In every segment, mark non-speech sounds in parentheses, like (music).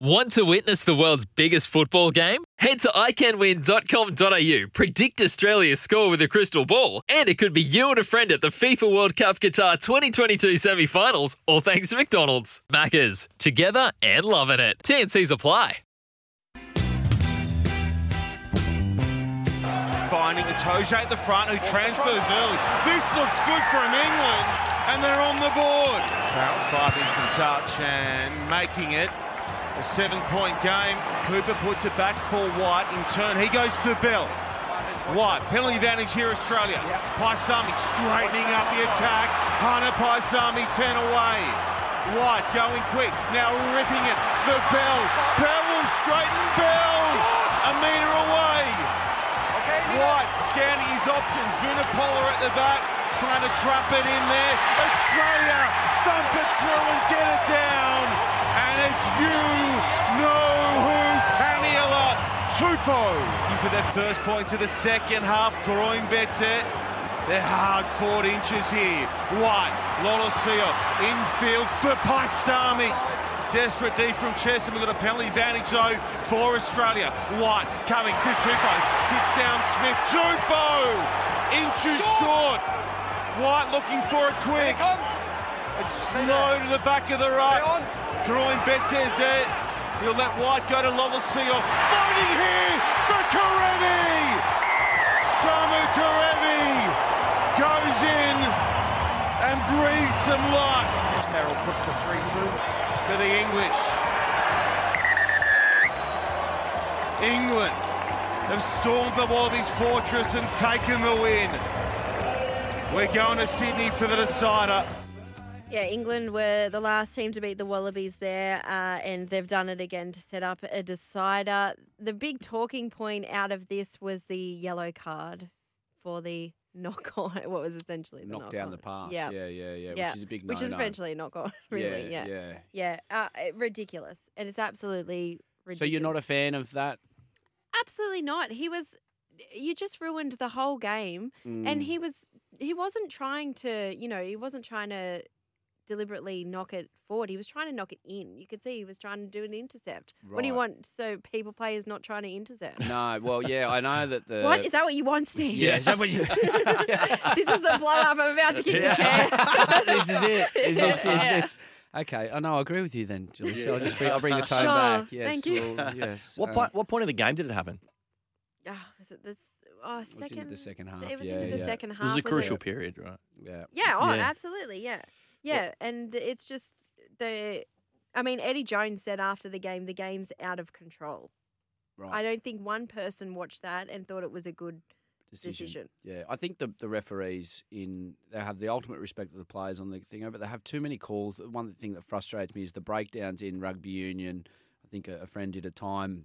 Want to witness the world's biggest football game? Head to iCanWin.com.au, predict Australia's score with a crystal ball, and it could be you and a friend at the FIFA World Cup Qatar 2022 semi finals, all thanks to McDonald's. Maccas, together and loving it. TNC's apply. Finding Itoje at the front who transfers early. This looks good from England, and they're on the board. Farrell fighting from touch and making it a seven-point game. Cooper puts it back for White. In turn, he goes to Bell. White, penalty advantage here, Australia. Paisami straightening up the attack. Hunter Paisami 10 away. White going quick, now ripping it for Bell. Bell will straighten Bell. A metre away. White scanning his options. Vunipola at the back, trying to trap it in there. Australia thump it through and get it down. And it's you know who Taniela. Looking for their first point of the second half. Groin Bete. They're hard forward inches here. White, Lolesio, infield for Paisami. Desperate D from Chesham. We've got a penalty advantage though for Australia. White coming to Tupou. Sits down Smith. Tupou! Inches short. White looking for it quick. It's slow to the back of the ruck. Groin Betez there. He'll let White go to Lolesio. Oh, Floating here for Kerevi! Samu Kerevi goes in and breathes some luck. As Farrell puts the three through for the English. England have stormed the Wallabies fortress and taken the win. We're going to Sydney for the decider. Yeah, England were the last team to beat the Wallabies there, uh, and they've done it again to set up a decider. The big talking point out of this was the yellow card for the knock on. (laughs) What was essentially the knock knock down on. the pass. Yeah. Yeah, yeah, yeah, Yeah, which is a big Which is no-no. essentially a knock on, (laughs) really. Yeah, yeah. yeah, uh, ridiculous, and it's absolutely ridiculous. So you're not a fan of that? Absolutely not. He was. You just ruined the whole game, and Mm. he was. He wasn't trying to. You know, he wasn't trying to deliberately knock it forward. He was trying to knock it in. You could see he was trying to do an intercept. What do you want? So people players not trying to intercept. No, well, yeah, I know that the. what is that? What you want, Steve? Yeah, is that what you? (laughs) (laughs) this is the blow up. I'm about to kick the chair. (laughs) this is it. Is this? Is Yeah. this? Okay, I know. I agree with you then, Julissa. I'll just bring, I'll bring the tone Sure, back. Yes, thank you. well, yes. What, um, point, what point of the game did it happen? Ah, was it this? Oh, second, was into second. the second half, It was yeah, into the yeah. second half. This is a was it? crucial period, right? Yeah. Yeah, oh, Yeah. absolutely, yeah. Yeah, and it's just the I mean, Eddie Jones said after the game, the game's out of control. Right. I don't think one person watched that and thought it was a good decision. decision. Yeah, I think the the referees in they have the ultimate respect of the players on the thing, but they have too many calls. The One thing that frustrates me is the breakdowns in rugby union. I think a, a friend did a time.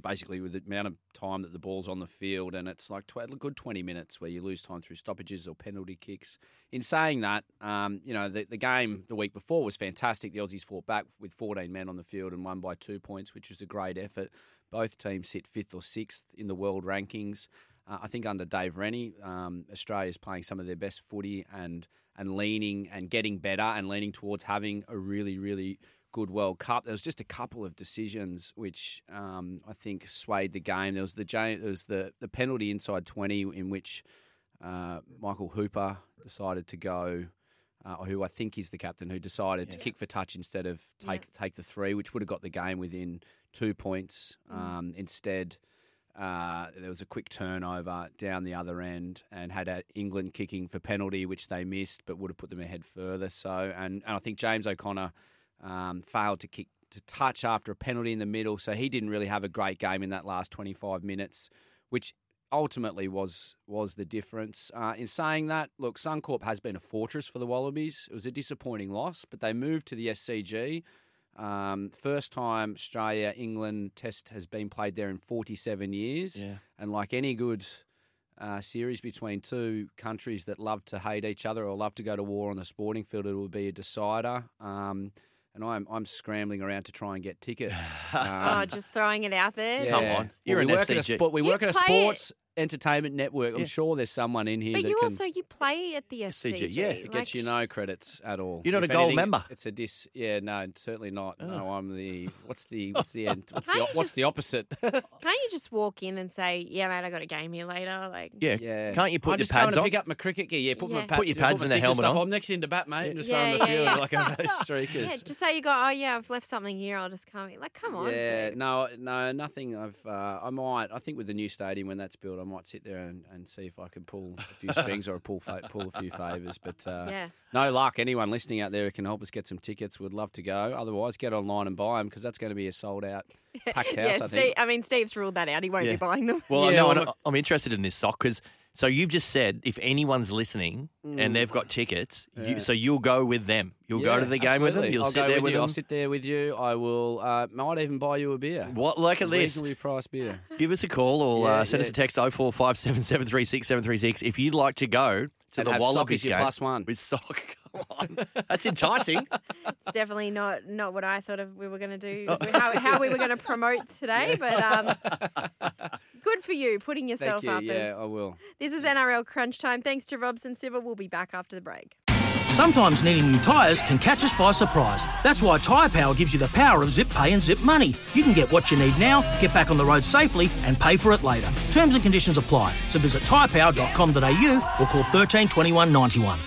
Basically, with the amount of time that the ball's on the field, and it's like a good 20 minutes where you lose time through stoppages or penalty kicks. In saying that, um, you know, the, the game the week before was fantastic. The Aussies fought back with 14 men on the field and won by two points, which was a great effort. Both teams sit fifth or sixth in the world rankings. Uh, I think under Dave Rennie, um, Australia's playing some of their best footy and and leaning and getting better and leaning towards having a really really good World Cup. There was just a couple of decisions which um, I think swayed the game. There was the there was the the penalty inside twenty in which uh, Michael Hooper decided to go. Uh, who I think is the captain, who decided to kick for touch instead of take take the three, which would have got the game within two points. Um, instead, uh, there was a quick turnover down the other end and had uh, England kicking for penalty, which they missed, but would have put them ahead further. So, and, and I think James O'Connor um, failed to kick to touch after a penalty in the middle, so he didn't really have a great game in that last 25 minutes, which ultimately was was the difference. Uh, in saying that, look, Suncorp has been a fortress for the Wallabies. It was a disappointing loss, but they moved to the SCG. Um, first time Australia England test has been played there in 47 years. Yeah. And like any good uh, series between two countries that love to hate each other or love to go to war on the sporting field, it will be a decider. Um, and I'm I'm scrambling around to try and get tickets. (laughs) oh, Um, just throwing it out there. Yeah. Come yeah. on. You're Well, an we work at a SCG. sport. We You work at a sports entertainment network. I'm Yeah. sure there's someone in here But that you can. also you play at the SCG. SCG, yeah. It gets you no credits at all. You're not If a gold anything, member. It's a dis. Yeah, no, certainly not. Oh. No, I'm the. What's the? (laughs) What's the end? What's the? What's just- the opposite? (laughs) Can't you just walk in and say, "Yeah, mate, I got a game here later"? Like, Yeah. Yeah. Can't you put I your just pads going on? to pick up my cricket gear. Yeah, put my Yeah. pads. Put your pads my and the six helmet stuff. on. I'm next into bat, mate, and just Yeah, run the yeah, field yeah. like those (laughs) streakers. yeah, just say you go, "Oh yeah, I've left something here. I'll just come." Like, come on. Yeah, no, no, nothing. I've, uh, I might. I think with the new stadium when that's built, I might sit there and, and see if I can pull a few (laughs) strings or pull fa- pull a few favors. But uh, Yeah. no luck. Anyone listening out there who can help us get some tickets would love to go. Otherwise, get online and buy them because that's going to be a sold out, (laughs) packed house. yeah, I Steve, think. I mean, Steve's ruled that out. He won't Yeah. be buying them. Well, Yeah, no, well, I'm, I'm interested in this sock because so you've just said if anyone's listening and they've got tickets, Yeah. you, so you'll go with them. You'll go to the game with them. You'll I'll sit there with with you. them. I'll sit there with you. I will. Uh, might even buy you a beer. What? Look at A this. Reasonably priced beer. (laughs) Give us a call or Yeah, uh, send us a text 0457 736 736 if you'd like to go to And the Wallabies your game plus one. with sock. Come on, that's enticing. It's definitely not not what I thought of we were going to do, (laughs) how, how we were going to promote today. But um, good for you putting yourself Thank you. up. Yeah, as- I will. This is NRL Crunch Time. Thanks to Robson Silver. We'll be back after the break. Sometimes needing new tyres can catch us by surprise. That's why Tyre Power gives you the power of zip pay and zip money. You can get what you need now, get back on the road safely, and pay for it later. Terms and conditions apply. So visit tyrepower.com.au or call 13 21 91.